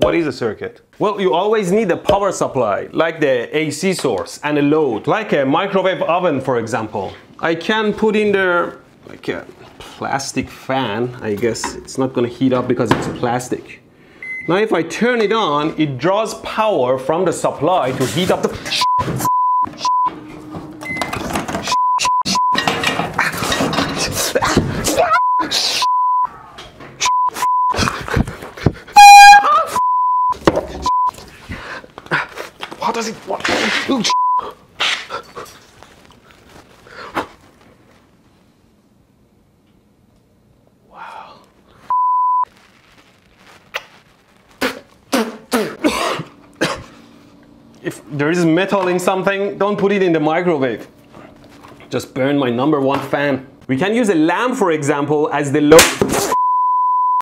What is a circuit? Well, you always need a power supply, like the AC source and a load, like a microwave oven, for example. I can put in there like a plastic fan. I guess it's not gonna heat up because it's plastic. Now if I turn it on, it draws power from the supply to heat up the What does it what? If there is metal in something, don't put it in the microwave. Just burn my number one fan. We can use a lamp, for example, as the load.